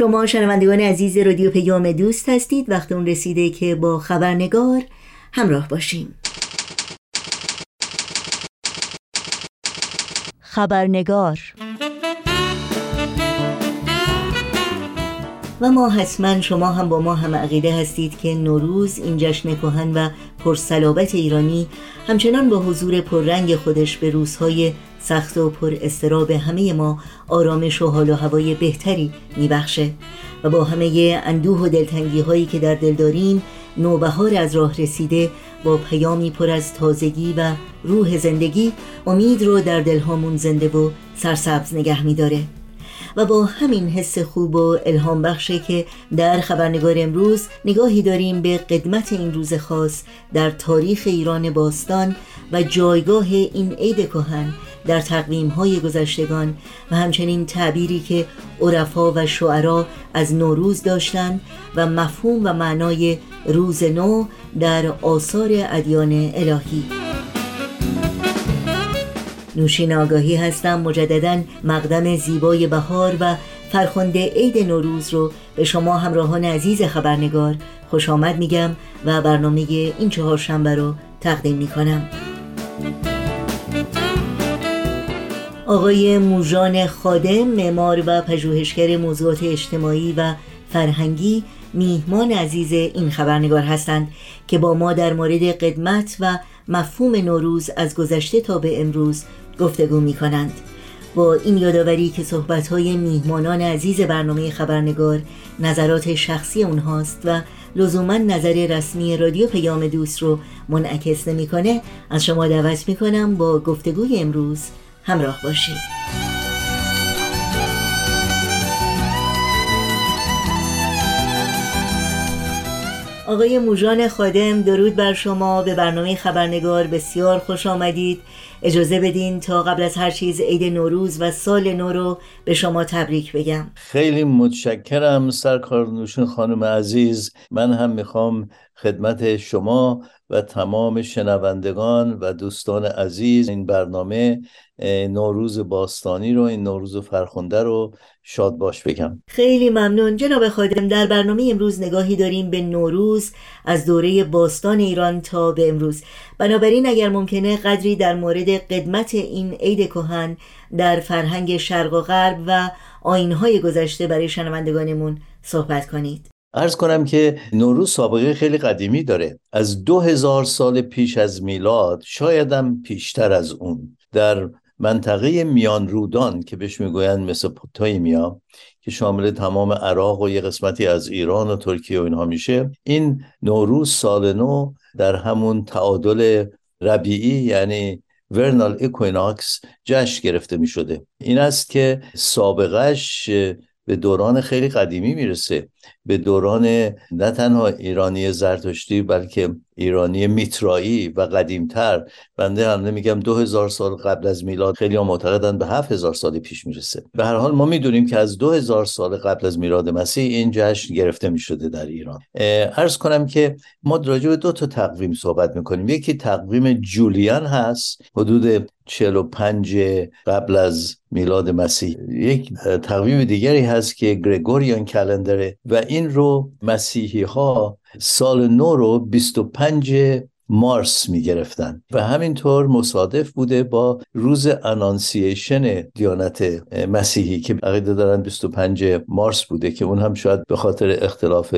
شما شنوندگان عزیز رادیو پیام دوست هستید. وقت اون رسیده که با خبرنگار همراه باشیم. خبرنگار. و ما حتما شما هم با ما هم عقیده هستید که نوروز این جشن کهن و پرسلابت ایرانی همچنان با حضور پررنگ خودش به روزهای سخت و پر استراب همه ما آرامش و حال و هوای بهتری میبخشه. و با همه اندوه و دلتنگی هایی که در دل داریم نوبهار از راه رسیده با پیامی پر از تازگی و روح زندگی امید رو در دلهامون زنده و سرسبز نگه میداره. و با همین حس خوب و الهام بخشه که در خبرنگار امروز نگاهی داریم به قدمت این روز خاص در تاریخ ایران باستان و جایگاه این عید کهن در تقویم های گذشتگان و همچنین تعبیری که عرفا و شعرا از نوروز داشتند و مفهوم و معنای روز نو در آثار ادیان الهی. نوشین آگاهی هستم مجددا مقدم زیبای بهار و فرخنده عید نوروز رو به شما همراهان عزیز خبرنگار خوش آمد میگم و برنامه این چهار شنبه رو تقدیم می‌کنم. آقای موژان خادم معمار و پژوهشگر موضوعات اجتماعی و فرهنگی میهمان عزیز این خبرنگار هستند که با ما در مورد قدمت و مفهوم نوروز از گذشته تا به امروز گفتگو می کنند با این یادآوری که صحبت‌های میهمانان عزیز برنامه خبرنگار نظرات شخصی اونهاست و لزوما نظر رسمی رادیو پیام دوست رو منعکس نمی‌کنه از شما دعوت می‌کنم با گفتگوی امروز همراه باشید آقای موژان خادم درود بر شما. به برنامه خبرنگار بسیار خوش آمدید. اجازه بدین تا قبل از هر چیز عید نوروز و سال نو رو به شما تبریک بگم. خیلی متشکرم سرکار نوشین خانم عزیز. من هم می‌خوام خدمت شما و تمام شنوندگان و دوستان عزیز. این برنامه نوروز باستانی رو این نوروز فرخنده رو شاد باش بگم. خیلی ممنون. جناب خادم در برنامه امروز نگاهی داریم به نوروز از دوره باستان ایران تا به امروز. بنابراین اگر ممکنه قدری در مورد قدمت این عید کهن در فرهنگ شرق و غرب و آینهای گذشته برای شنوندگانمون صحبت کنید. ارز کنم که نوروز سابقه خیلی قدیمی داره. از دو هزار سال پیش از میلاد شایدم پیشتر از اون. در منطقه میان رودان که بهش می‌گویند مسوپوتامیا که شامل تمام عراق و یه قسمتی از ایران و ترکیه و اینها میشه این نوروز سال نو در همون تعادل ربیعی یعنی vernal equinox جشن گرفته می شده این است که سابقش به دوران خیلی قدیمی می‌رسه. به دوران نه تنها ایرانی زرتشتی بلکه ایرانی میترایی و قدیمتر. بنده هم نمیگم دو هزار سال قبل از میلاد. خیلی ها معتقدن به هفت هزار سال پیش می‌رسه. به هر حال ما می‌دونیم که از دو هزار سال قبل از میلاد مسیح این جشن گرفته می‌شده در ایران. ارز کنم که ما راجع به دو تا تقویم صحبت می‌کنیم. یکی تقویم جولیان هست حدود 45 قبل از میلاد مسیح. یک تقویم دیگری هست که گرگوریان کلندره و این رو مسیحی ها سال نو رو 25 مارس می گرفتن و همینطور مصادف بوده با روز انانسیشن دیانت مسیحی که عقیده دارن 25 مارس بوده که اون هم شاید به خاطر اختلاف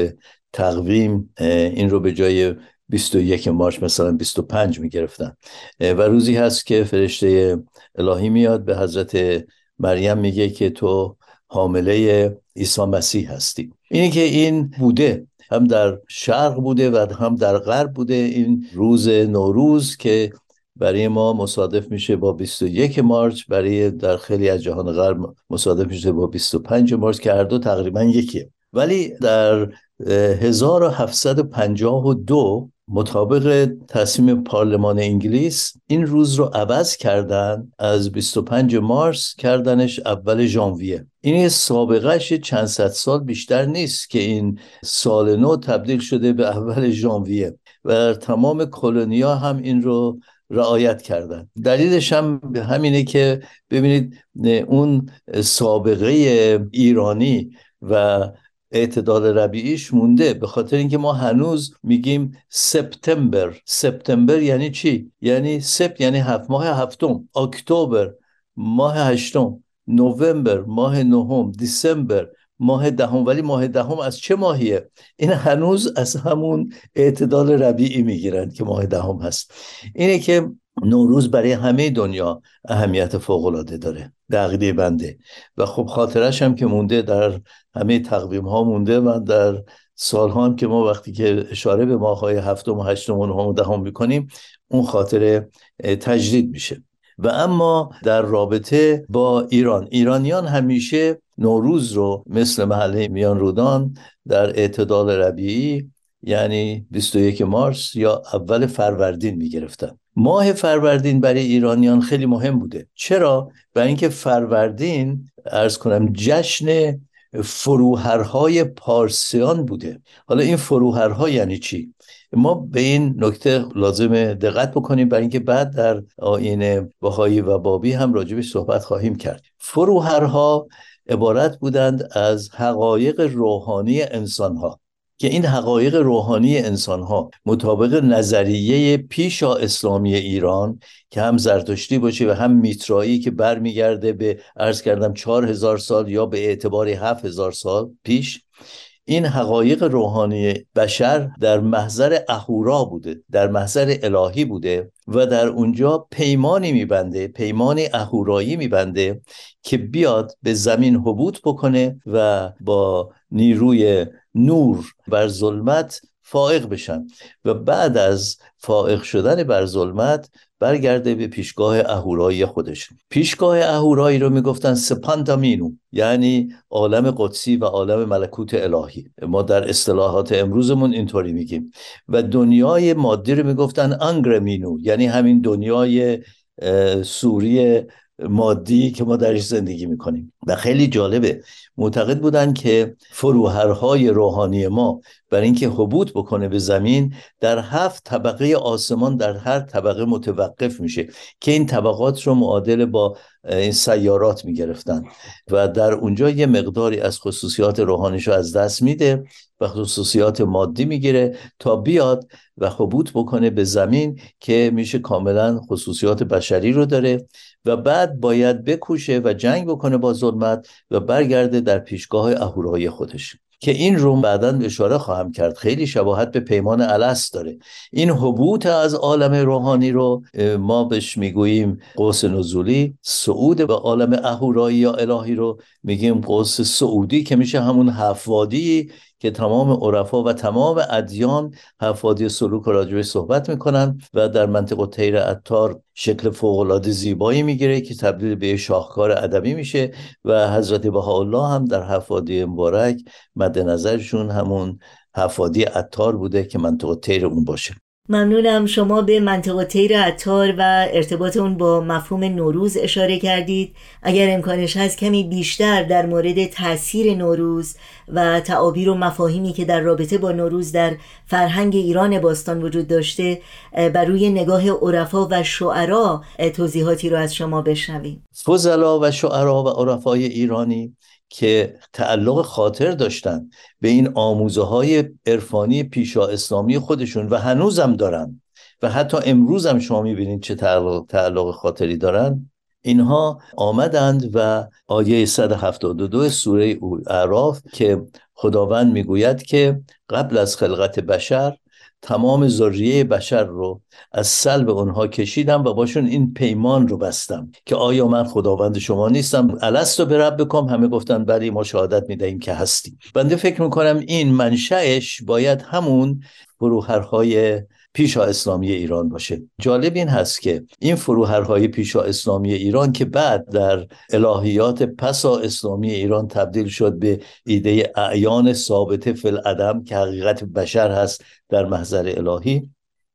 تقویم این رو به جای 21 مارچ مثلا 25 می گرفتن و روزی هست که فرشته الهی میاد به حضرت مریم میگه که تو حامله عیسی مسیح هستی. اینی که این بوده هم در شرق بوده و هم در غرب بوده. این روز نوروز که برای ما مصادف میشه با 21 مارچ برای در خیلی از جهان غرب مصادف میشه با 25 مارچ که هر دو تقریبا یکیه. ولی در 1752 مطابق تصمیم پارلمان انگلیس این روز رو عوض کردن از 25 مارس کردنش اول ژانویه. این سابقهش چند صد سال بیشتر نیست که این سال نو تبدیل شده به اول ژانویه و تمام کلونیا هم این رو رعایت کردن. دلیلش هم همینه که ببینید اون سابقه ایرانی و اعتدال ربیعیش مونده. به خاطر اینکه ما هنوز میگیم سپتامبر. سپتامبر یعنی چی؟ یعنی سپت یعنی هفت ماه هفتم. اکتبر ماه هشتم. نوامبر ماه نهم. دیسمبر ماه دهم. ولی ماه دهم از چه ماهیه؟ این هنوز از همون اعتدال ربیعی می‌گیرن که ماه دهم هست. اینه که نوروز برای همه دنیا اهمیت فوق العاده داره دقیقه بنده. و خب خاطرش هم که مونده در همه تقویم ها مونده و در سال هم که ما وقتی که اشاره به ماه های هفتم و هشتم و نهم و دهم می‌کنیم اون خاطره تجدید میشه. و اما در رابطه با ایران ایرانیان همیشه نوروز رو مثل محله میان رودان در اعتدال ربیعی یعنی 21 مارس یا اول فروردین می گرفتن ماه فروردین برای ایرانیان خیلی مهم بوده چرا؟ برای اینکه فروردین ارز کنم جشن فروهرهای پارسیان بوده حالا این فروهرها یعنی چی؟ ما به این نکته لازم دقت بکنیم برای اینکه بعد در آین بهایی و بابی هم راجبش صحبت خواهیم کرد فروهرها عبارت بودند از حقایق روحانی انسانها که این حقایق روحانی انسانها مطابق نظریه پیشا اسلامی ایران که هم زرتشتی باشه و هم میترایی که برمیگرده به عرض کردم چهار هزار سال یا به اعتبار هفت هزار سال پیش این حقایق روحانی بشر در محضر اهورا بوده در محضر الهی بوده و در اونجا پیمانی میبنده پیمان اهورایی میبنده که بیاد به زمین حبوط بکنه و با نیروی نور بر ظلمت فائق بشن و بعد از فائق شدن بر ظلمت برگرده به پیشگاه اهورایی خودش. پیشگاه اهورایی رو می‌گفتن سپانتامینو یعنی عالم قدسی و عالم ملکوت الهی. ما در اصطلاحات امروزمون اینطوری میگیم. و دنیای مادی رو می‌گفتن انگرمینو یعنی همین دنیای سوری مادی که ما درش زندگی می‌کنیم. و خیلی جالبه. معتقد بودن که فروهرهای روحانی ما برای اینکه حبوط بکنه به زمین در هفت طبقه آسمان در هر طبقه متوقف میشه که این طبقات رو معادل با این سیارات می‌گرفتن. و در اونجا یه مقداری از خصوصیات روحانیش رو از دست میده و خصوصیات مادی می‌گیره تا بیاد و حبوط بکنه به زمین که میشه کاملا خصوصیات بشری رو داره. و بعد باید بکوشه و جنگ بکنه با ظلمت و برگرده در پیشگاه اهورای خودش. که این رو بعدا اشاره خواهم کرد. خیلی شباهت به پیمان الست داره. این حبوط از عالم روحانی رو ما بهش می‌گوییم قوس نزولی صعود به عالم اهورایی یا الهی رو میگیم قوس سعودی که میشه همون هفوادی که تمام عرفا و تمام ادیان حفادی سلوک راجبه صحبت می‌کنن و در منطقه تیر اتار شکل فوقالعاده زیبایی می‌گیره که تبدیل به شاهکار ادبی میشه و حضرت بهاءالله هم در حفادی مبارک مد نظرشون همون حفادی اتار بوده که منطقه تیر اون باشه. ممنونم شما به منطقه تیر عطار و ارتباط اون با مفهوم نوروز اشاره کردید. اگر امکانش هست کمی بیشتر در مورد تاثیر نوروز و تعابیر و مفاهیمی که در رابطه با نوروز در فرهنگ ایران باستان وجود داشته بر روی نگاه عرفا و شعرا توضیحاتی رو از شما بشنویم. فضلا و شعرا و عرفای ایرانی که تعلق خاطر داشتن به این آموزه های عرفانی پیشا اسلامی خودشون و هنوزم دارن. و حتی امروز هم شما می‌بینید چه تعلق, تعلق خاطری دارن. اینها آمدند و آیه 172 سوره اعراف که خداوند می‌گوید که قبل از خلقت بشر تمام ذریه بشر رو از سلب اونها کشیدم و باشون این پیمان رو بستم که آیا من خداوند شما نیستم؟ الست رو به رب بکن همه گفتن بلی ما شهادت می‌دهیم که هستیم. بنده فکر می‌کنم این منشأش باید همون فروهرهای پیشا اسلامی ایران باشه. جالب این هست که این فروهرهای پیشا اسلامی ایران که بعد در الهیات پسا اسلامی ایران تبدیل شد به ایده اعیان ثابت فی العدم که حقیقت بشر هست در محضر الهی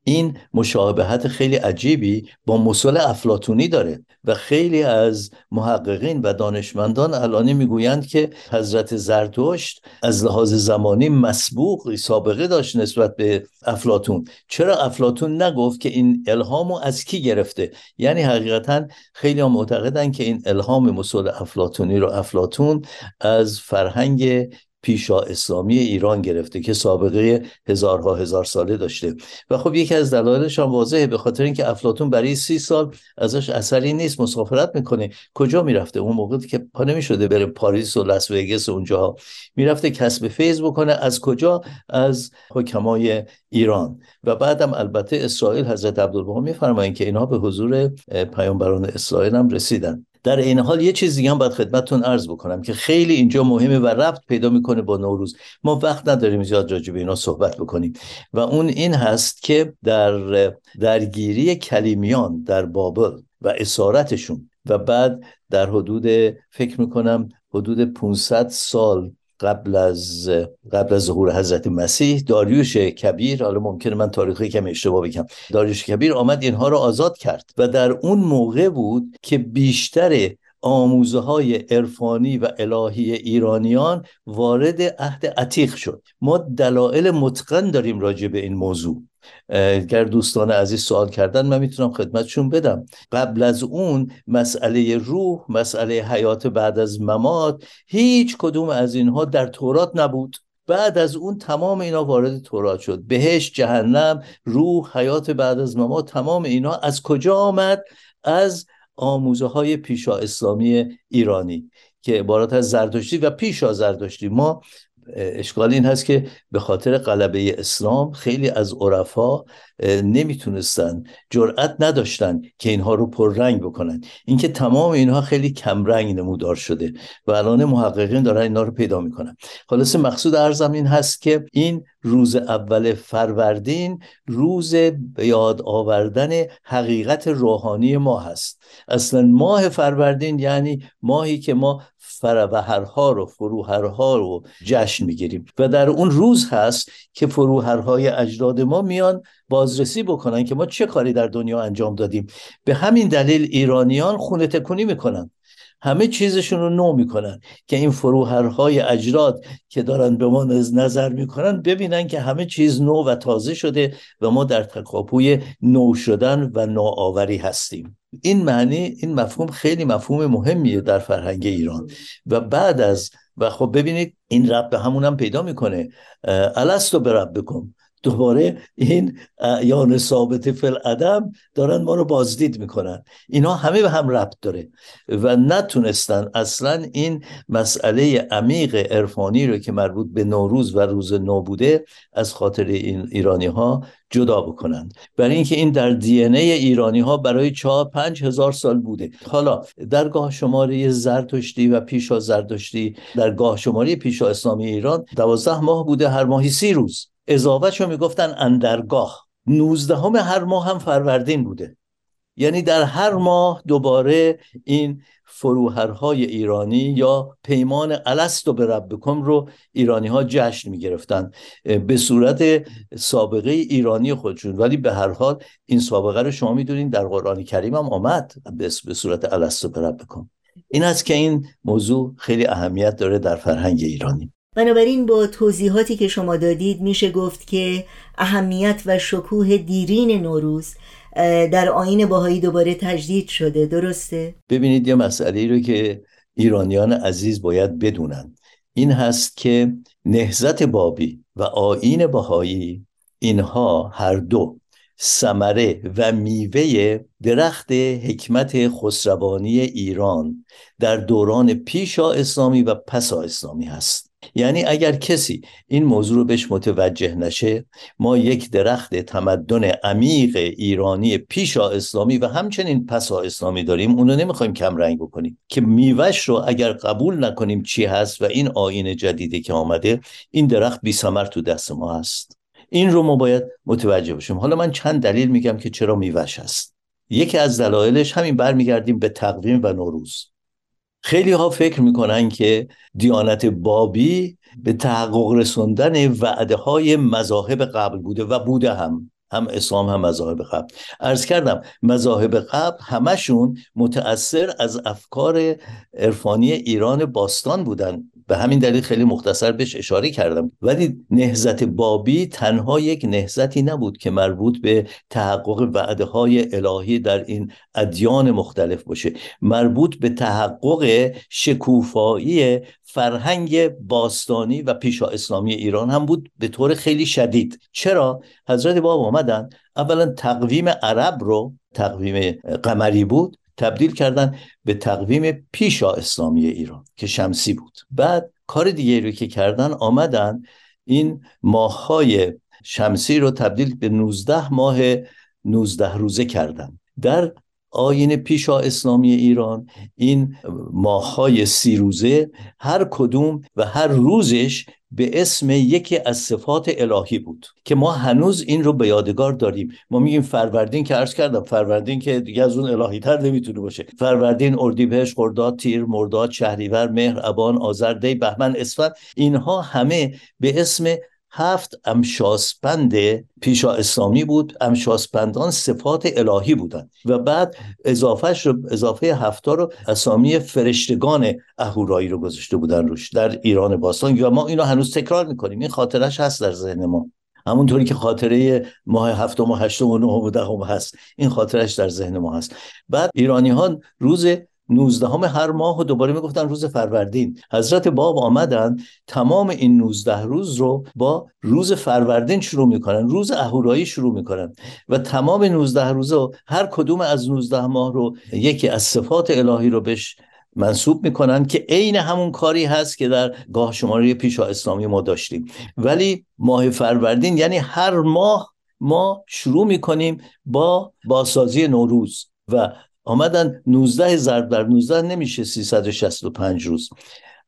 این مشابهت خیلی عجیبی با مسل افلاتونی داره و خیلی از محققین و دانشمندان الان می‌گویند که حضرت زرتشت از لحاظ زمانی مسبوق سابقه داشت نسبت به افلاتون چرا افلاتون نگفت که این الهامو از کی گرفته؟ یعنی حقیقتا خیلی معتقدن که این الهام مسل افلاتونی رو افلاتون از فرهنگ پیشا اسلامی ایران گرفته که سابقه هزارها هزار ساله داشته. و خب یکی از دلایلش هم واضحه به خاطر اینکه افلاتون برای سی سال ازش اثری نیست مسافرت می‌کنه. کجا می‌رفته؟ اون موقع که پا نمی‌شده بره پاریس و لاس وگاس و اونجا می‌رفته کسب فیض بکنه. از کجا؟ از حکمای ایران. و بعدم البته اسرائیل حضرت عبدالبها میفرمایند که اینها به حضور پیامبران اسرائیل هم رسیدن. در این حال یه چیز دیگه هم باید خدمتتون عرض بکنم که خیلی اینجا مهمه و ربط پیدا می‌کنه با نوروز. ما وقت نداریم زیاد راجع به اینا صحبت بکنیم. و اون این هست که در درگیری کلیمیان در بابل و اسارتشون و بعد در حدود فکر می‌کنم حدود 500 سال قبل از قبل از ظهور حضرت مسیح داریوش کبیر حالا ممکنه من تاریخی کم اشتباه بگم داریوش کبیر آمد اینها را آزاد کرد و در اون موقع بود که بیشتر آموزه های عرفانی و الهی ایرانیان وارد عهد عتیق شد. ما دلایل متقن داریم راجع به این موضوع. گر دوستان عزیز سوال کردن من می‌تونم خدمتشون بدم. قبل از اون مسئله روح مسئله حیات بعد از ممات هیچ کدوم از اینها در تورات نبود. بعد از اون تمام اینا وارد تورات شد. بهش جهنم روح حیات بعد از ممات تمام اینا. از کجا آمد؟ از آموزه های پیشا اسلامی ایرانی که عبارت از زردشتی و پیشا زردشتی ما اشکال این هست که به خاطر قلبه اسلام خیلی از عرفا نمی‌تونستن جرأت نداشتن که اینها رو پررنگ بکنن. اینکه تمام اینها خیلی کمرنگ نمودار شده و الان محققین دارن اینا رو پیدا می‌کنن. خلاص مقصود ارزم این هست که این روز اول فروردین روز یاد آوردن حقیقت روحانی ما هست. اصلا ماه فروردین یعنی ماهی که ما فروهرها رو فروهرها رو جشن می‌گیریم. و در اون روز هست که فروهرهای اجداد ما میان بازرسی بکنن که ما چه کاری در دنیا انجام دادیم. به همین دلیل ایرانیان خونه تکونی می‌کنن. همه چیزشون رو نو می‌کنن که این فروهرهای اجراد که دارن به ما نظر می‌کنن ببینن که همه چیز نو و تازه شده و ما در تکاپوی نو شدن و نوآوری هستیم. این معنی این مفهوم خیلی مفهوم مهمیه در فرهنگ ایران. و بعد از و خب ببینید این رب به همون هم پیدا می‌کنه. الستو به رب بکن دوباره این اعیان ثابت فل عدم دارن ما رو بازدید می‌کنن. اینا همه به هم ربط داره و نتونستن اصلا این مسئله عمیق عرفانی رو که مربوط به نوروز و روز نو بوده از خاطر این ایرانی ها جدا بکنند برای اینکه این در دی ای ایرانی ها برای چهار پنج هزار سال بوده. حالا در گاه شماره زرتشتی و پیشا زرتشتی در گاه شماره پیشا اسلامی ایران دوازده ماه بوده هر ماهی سی روز. اضافه می‌گفتن اندرگاه. نوزدهم هر ماه هم فروردین بوده. یعنی در هر ماه دوباره این فروهرهای ایرانی یا پیمان الست و به ربکم رو ایرانی ها جشن می گرفتن به صورت سابقه ایرانی خودشون. ولی به هر حال این سابقه رو شما می‌دونین در قرآن کریم هم آمد به صورت الست و به ربکم این است که این موضوع خیلی اهمیت داره در فرهنگ ایرانی. بنابراین با توضیحاتی که شما دادید میشه گفت که اهمیت و شکوه دیرین نوروز در آین باهایی دوباره تجدید شده. درسته؟ ببینید یه مسئله رو که ایرانیان عزیز باید بدونن این هست که نهزت بابی و آین باهایی اینها هر دو ثمره و میوه درخت حکمت خسروانی ایران در دوران پیشا اسلامی و پسا اسلامی هست. یعنی اگر کسی این موضوع رو بهش متوجه نشه ما یک درخت تمدن عمیق ایرانی پیشا اسلامی و همچنین پسا اسلامی داریم اونو نمی‌خوایم کم رنگ بکنیم. که میوش رو اگر قبول نکنیم چی هست و این آین جدیدی که آمده این درخت بی سمر تو دست ما هست. این رو ما باید متوجه باشیم حالا من چند دلیل میگم که چرا میوش هست. یکی از دلایلش همین برمیگردیم به تقویم و نوروز. خیلی ها فکر می‌کنن که دیانت بابی به تحقق رسوندن وعده های مذاهب قبل بوده و بوده هم. هم اسلام هم مذاهب قبل. ارز کردم مذاهب قبل همشون متأثر از افکار عرفانی ایران باستان بودن. به همین دلیل خیلی مختصر بهش اشاره کردم. ولی نهزت بابی تنها یک نهزتی نبود که مربوط به تحقق وعده های الهی در این ادیان مختلف باشه. مربوط به تحقق شکوفایی فرهنگ باستانی و پیشا اسلامی ایران هم بود به طور خیلی شدید. چرا؟ حضرت باب آمدن. اولا تقویم عرب رو تقویم قمری بود. تبدیل کردن به تقویم پیشا اسلامی ایران که شمسی بود. بعد کار دیگه رو که کردن آمدن این ماههای شمسی رو تبدیل به 19 ماه 19 روزه کردن. در آین پیشا اسلامی ایران این ماههای سی روزه هر کدوم و هر روزش به اسم یکی از صفات الهی بود که ما هنوز این رو به یادگار داریم. ما میگیم فروردین که عرض کردم فروردین که دیگه از اون الهی تر نمی‌تونه باشه. فروردین اردیبهشت خرداد تیر مرداد شهریور مهر ابان آذر دی بهمن اسفند اینها همه به اسم هفت امشاسپند پیشا اسلامی بود. امشاسپندان صفات الهی بودند. و بعد اضافهش رو اضافه هفتا رو اسامی فرشتگان اهورایی رو گذاشته بودن روش در ایران باستان. و ما اینو هنوز تکرار می‌کنیم. این خاطرش هست در ذهن ما. همونطوری که خاطره ماه هفتم و هشتم و نهم و دهم هست. این خاطرش در ذهن ما هست. بعد ایرانی ها روز 19 هر ماه و دوباره می‌گفتن روز فروردین. حضرت باب آمدن تمام این 19 روز رو با روز فروردین شروع می‌کنن روز اهورایی شروع می‌کنن و تمام 19 روز رو هر کدوم از 19 ماه رو یکی از صفات الهی رو بهش منصوب می‌کنن که عین همون کاری هست که در گاه شماره پیشا اسلامی ما داشتیم. ولی ماه فروردین یعنی هر ماه ما شروع می‌کنیم با باسازی نوروز و آمدن 19 ضرب در 19 نمیشه 365 روز.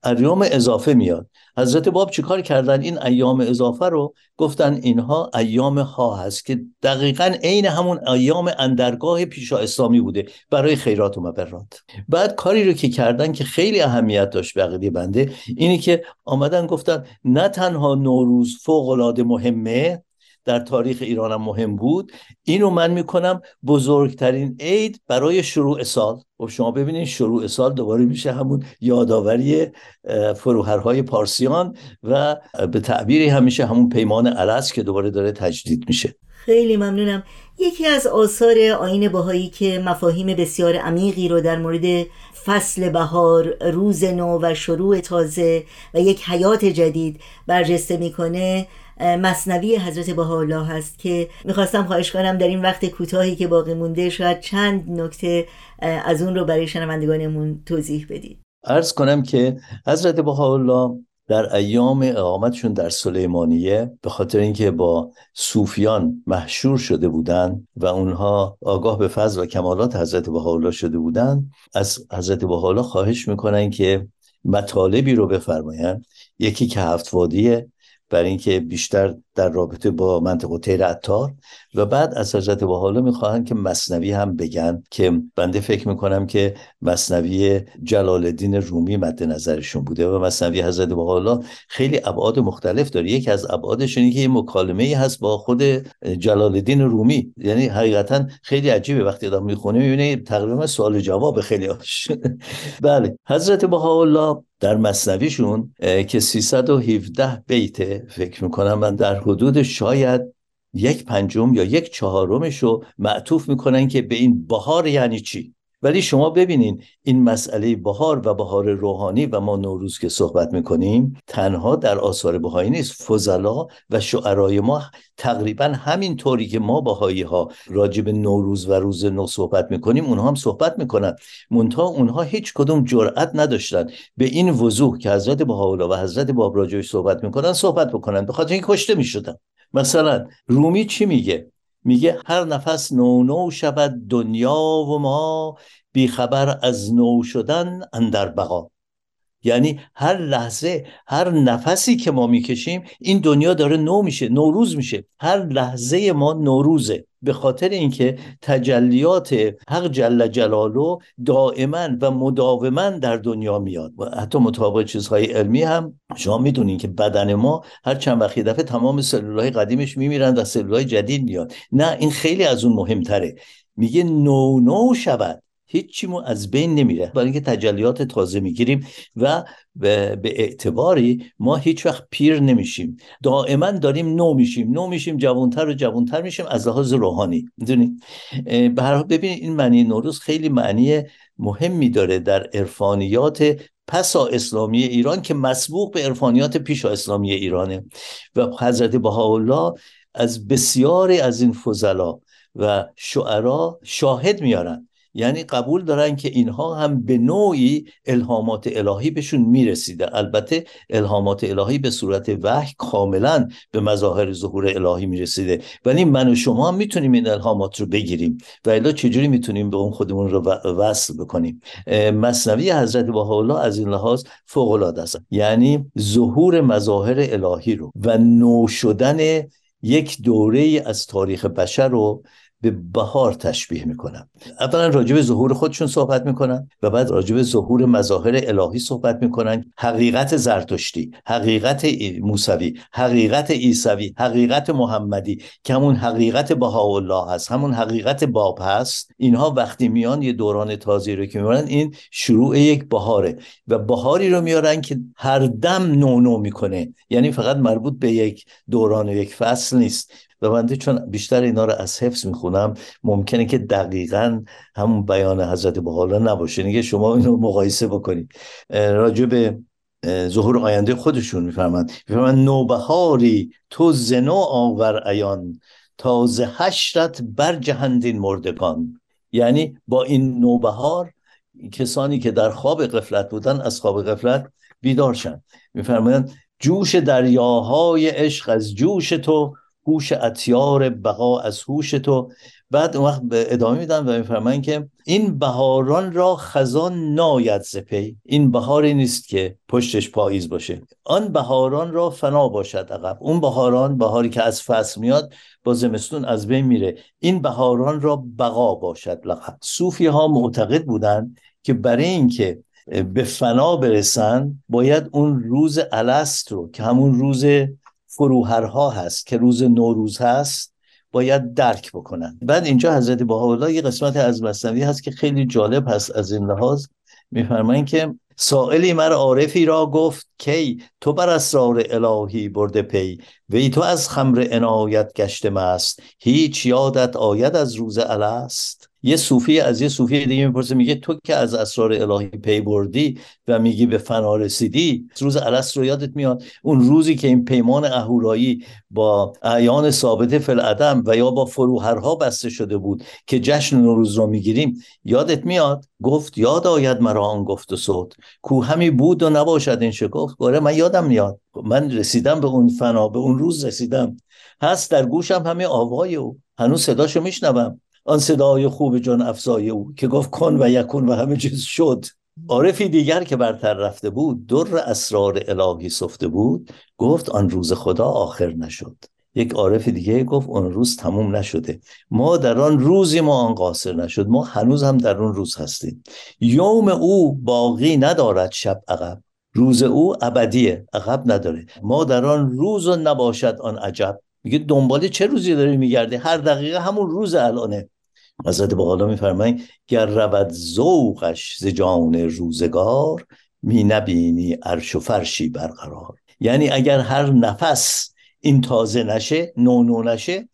ایام اضافه میاد. حضرت باب چیکار کردن؟ این ایام اضافه رو گفتن اینها ایام ها هست که دقیقا عین همون ایام اندرگاه پیشا اسلامی بوده برای خیرات و مبرات. بعد کاری رو که کردن که خیلی اهمیت داشت به بنده اینی که آمدن گفتن نه تنها نوروز فوق العاده مهمه در تاریخ ایرانم مهم بود. اینو من می‌کنم بزرگترین عید برای شروع سال. و خب شما ببینید شروع سال دوباره میشه همون یادآوری فروهرهای پارسیان و به تعبیری همیشه همون پیمان عرس که دوباره داره تجدید میشه. خیلی ممنونم. یکی از آثار آین باهایی که مفاهیم بسیار عمیقی رو در مورد فصل بهار روز نو و شروع تازه و یک حیات جدید برجسته می‌کنه مصنوی حضرت بهاءالله هست که می‌خواستم خواهش کنم در این وقت کوتاهی که باقی مونده شاید چند نکته از اون رو برای شنوندگانمون توضیح بدید. ارز کنم که حضرت بهاءالله در ایام اقامتشون در سلیمانیه به خاطر اینکه با صوفیان محشور شده بودند و اونها آگاه به فضل و کمالات حضرت بهاءالله شده بودند از حضرت بهاءالله خواهش می‌کنن که مطالبی رو بفرمایند. یکی که هفت وادیه برای اینکه بیشتر در رابطه با منطقه تیر عطار. و بعد از حضرت حالا می‌خواهند که مصنوی هم بگن که بنده فکر می‌کنم که مصنوی جلال الدین رومی مد نظرشون بوده و مصنوی حضرت حالا خیلی ابعاد مختلف داره. یکی از ابعادش اینه که یه مکالمه ای هست با خود جلال الدین رومی. یعنی حقیقتا خیلی عجیبه. وقتی آدم می‌خونه می‌بینه تقریبا سوال جواب خیلی آش بله حضرت بهاءالله در مصنویشون که 317 بیته فکر می‌کنم من در حدود شاید یک پنجم یا یک چهارمش رو معطوف می‌کنن که به این بهار یعنی چی؟ ولی شما ببینین این مسئله بهار و بهار روحانی و ما نوروز که صحبت می‌کنیم تنها در آثار بهایی نیست. فضلا و شعرای ما تقریبا همین طوری که ما بهایی ها راجب نوروز و روز نو صحبت می‌کنیم اونها هم صحبت می‌کنن. منتها اونها هیچ کدوم جرأت نداشتن به این وضوح که حضرت بهاءالله و حضرت باب راجبش صحبت می‌کنن صحبت بکنن به خاطر اینکه کشته می‌شدن. مثلا رومی چی میگه؟ میگه هر نفس نو نو شود دنیا و ما بیخبر از نو شدن اندر بقا. یعنی هر لحظه هر نفسی که ما می‌کشیم این دنیا داره نو میشه نوروز میشه. هر لحظه ما نوروزه. به خاطر اینکه تجلیات حق جل جلاله دائما و مداوما در دنیا میاد. و حتی مطابق چیزهای علمی هم شما می‌دونین که بدن ما هر چند وقت دفعه تمام سلولهای قدیمش میمیرن و سلولهای جدید میاد. نه این خیلی از اون مهمتره. میگه نو نو شود. هیچیمو از بین نمیره. برای اینکه تجلیات تازه می‌گیریم و به اعتباری ما هیچ وقت پیر نمیشیم. دائما داریم نو میشیم. نو میشیم جوانتر و جوانتر میشیم از لحاظ روحانی. می‌دونید به هر ببینید این معنی نوروز خیلی معنی مهمی داره در عرفانیات پسا اسلامی ایران که مسبوق به عرفانیات پیشا اسلامی ایرانه. و حضرت بهاءالله از بسیاری از این فضلا و شعرا شاهد میارن. یعنی قبول دارن که اینها هم به نوعی الهامات الهی بهشون می‌رسیده. البته الهامات الهی به صورت وحی کاملا به مظاهر ظهور الهی می‌رسیده. ولی من و شما می‌تونیم این الهامات رو بگیریم و الا چجوری می‌تونیم به اون خودمون رو وصل بکنیم؟ مصنوی حضرت بهاءالله از این لحاظ فوق العاده است. یعنی ظهور مظاهر الهی رو و نو شدن یک دوره از تاریخ بشر رو به بهار تشبیه می‌کنم. اولا راجع به ظهور خودشون صحبت می‌کنن و بعد راجع به ظهور مظاهر الهی صحبت می‌کنن. حقیقت زرتشتی حقیقت موسوی حقیقت عیسوی حقیقت محمدی که همون حقیقت بهاءالله هست همون حقیقت باب هست. اینها وقتی میان یه دوران تازی رو که میارن این شروع یک بهاره و بهاری رو میارن که هر دم نو نو می‌کنه. یعنی فقط مربوط به یک دوران و یک فصل نیست. و بنده چون بیشتر اینا رو از حفظ می‌خونم ممکنه که دقیقا همون بیان حضرت بحالا نباشه. نگه شما اینو مقایسه بکنید. راجع به ظهور آینده خودشون میفرمند میفرمند نوبهاری تو زنو آور ایان تازه هشتت بر جهندین مردگان. یعنی با این نوبهار کسانی که در خواب قفلت بودن از خواب قفلت بیدار شن. میفرمایند جوش دریاهای عشق از جوش تو هوش اتیار بقا از هوش تو. بعد اون وقت ادامه میدن و میفرمایند که این بهاران را خزان ناید زپی این بهاری نیست که پشتش پاییز باشه. آن بهاران را فنا باشد عقب. اون بهاران بهاری که از فصل میاد با زمستون از بین میره. این بهاران را بقا باشد لقب. صوفی ها معتقد بودند که برای اینکه به فنا برسن باید اون روز الست رو که همون روز فروهرها هست که روز نوروز هست باید درک بکنن. بعد اینجا حضرت بهاءالله یه قسمت از مصنوی هست که خیلی جالب هست از این لحاظ. میفرمایند که سائلی مر عارفی را گفت کی تو بر اسرار الهی برده پی وی تو از خمر عنایت گشته مست هیچ یادت آید از روز الست؟ یه صوفی از یه صوفی دیگه می‌پرسه میگه تو که از اسرار الهی پی بردی و میگی به فنا رسیدی؟ روز الست رو یادت میاد؟ اون روزی که این پیمان اهورایی با اعیان ثابت فل عدم و یا با فروهرها بسته شده بود که جشن نوروز رو می‌گیریم یادت میاد؟ گفت یاد آید مرا آن گفت و صوت کو همی بود و نباشد این شگفت گاره من یادم میاد. من رسیدم به اون فنا به اون روز رسیدم. هست در گوشم همه آوای او. هنوز صداشو میشنوم. آن صدای خوب جان افزای او که گفت کن و یکون و همه چیز شد. عارفی دیگر که برتر رفته بود در اسرار الهی سفته بود گفت آن روز خدا آخر نشد. یک عارف دیگه گفت اون روز تموم نشده. ما در آن روزی ما آن قاصر نشد. ما هنوز هم در اون روز هستیم. یوم او باقی ندارد شب عقب. روز او ابدیه عقب نداره. ما در آن روز نباشد آن عجب. میگه دنبال چه روزی داری میگرده هر دقیقه همون روز الانه. حضرت بقالا میفرمایند گر رود ذوقش ز جان روزگار می نبینی عرش و فرشی برقرار. یعنی اگر هر نفس این تازه نشه نو نو نشه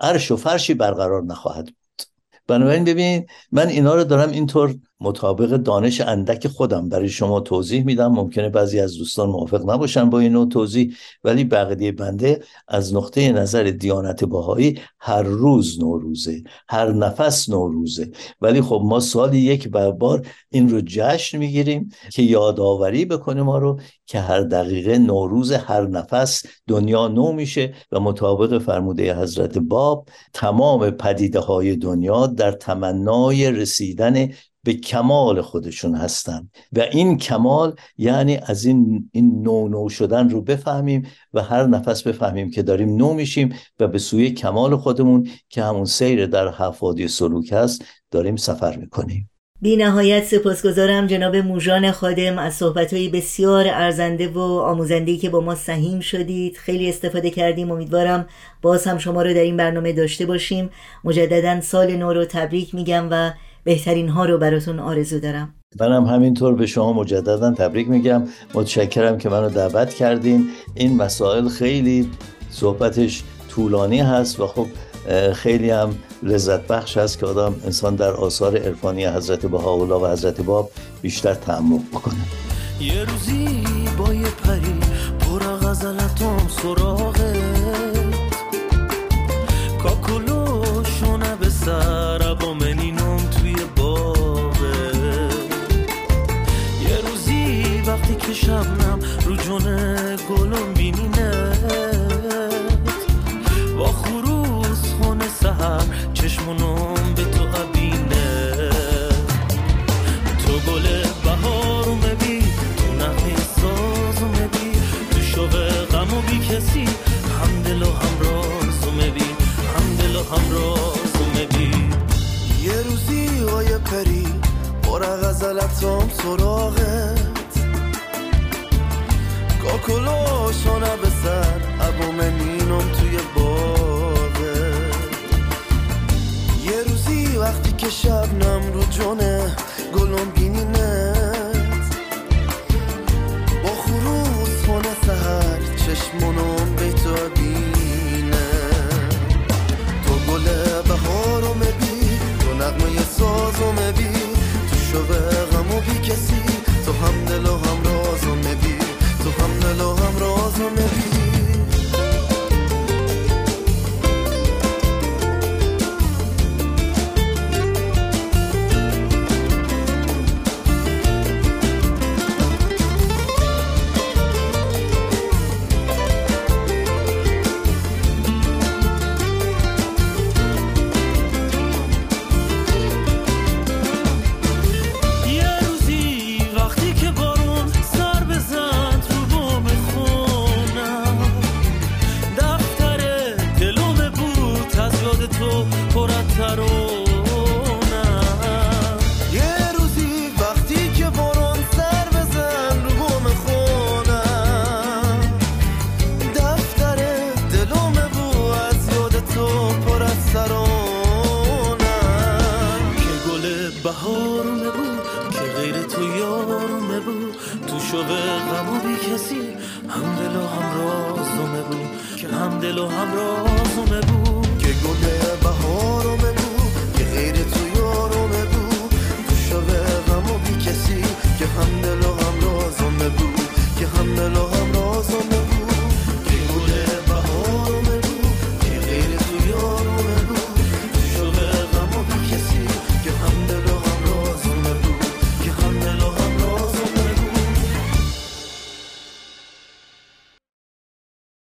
عرش و فرشی برقرار نخواهد بود. بنابراین ببین من اینا رو دارم اینطور مطابق دانش اندک خودم. برای شما توضیح میدم. ممکنه بعضی از دوستان موافق نباشن با این نوع توضیح ولی بقیه بنده از نقطه نظر دیانت باهایی هر روز نوروزه هر نفس نوروزه. ولی خب ما سالی یک بار این رو جشن می‌گیریم که یادآوری بکنه ما رو که هر دقیقه نوروز هر نفس دنیا نو میشه و مطابق فرموده حضرت باب تمام پدیده های دنیا در تمنای رسیدن به کمال خودشون هستن. و این کمال یعنی از این این نو نو شدن رو بفهمیم و هر نفس بفهمیم که داریم نو میشیم و به سوی کمال خودمون که همون سیر در حفادی سلوک هست داریم سفر می‌کنیم. بی نهایت سپاسگزارم جناب موژان خادم از صحبتهای بسیار ارزنده و آموزندهی که با ما سهیم شدید. خیلی استفاده کردیم. امیدوارم باز هم شما رو در این برنامه داشته باشیم. مجددا سال نو رو تبریک میگم و بهترین ها رو براتون آرزو دارم. منم همینطور به شما مجددا تبریک میگم. متشکرم که منو دعوت کردین. این مسائل خیلی صحبتش طولانی هست و خب خیلی هم لذت بخش هست که آدم انسان در آثار عرفانی حضرت بهاءالله و حضرت باب بیشتر تعمق بکنه. یه روزی با یه پری پر غزلتم سراغت. کاکولو شونه به سر. که شبنم رو جونه گلم بینینه. چشمونم به تو عبینه تو گل بهارو مبی تو نقی سازو مبی تو شوه و بی کسی هم دل و هم رازو مبی هم دل و هم رازو مبی یه روزی های پری پر غزلتام سراغت کاکلو شانه به سر ابو منینم توی باغت یه روزی وقتی که شبنم رو جونه گلم بینینت با خونه سهر چشمونم هم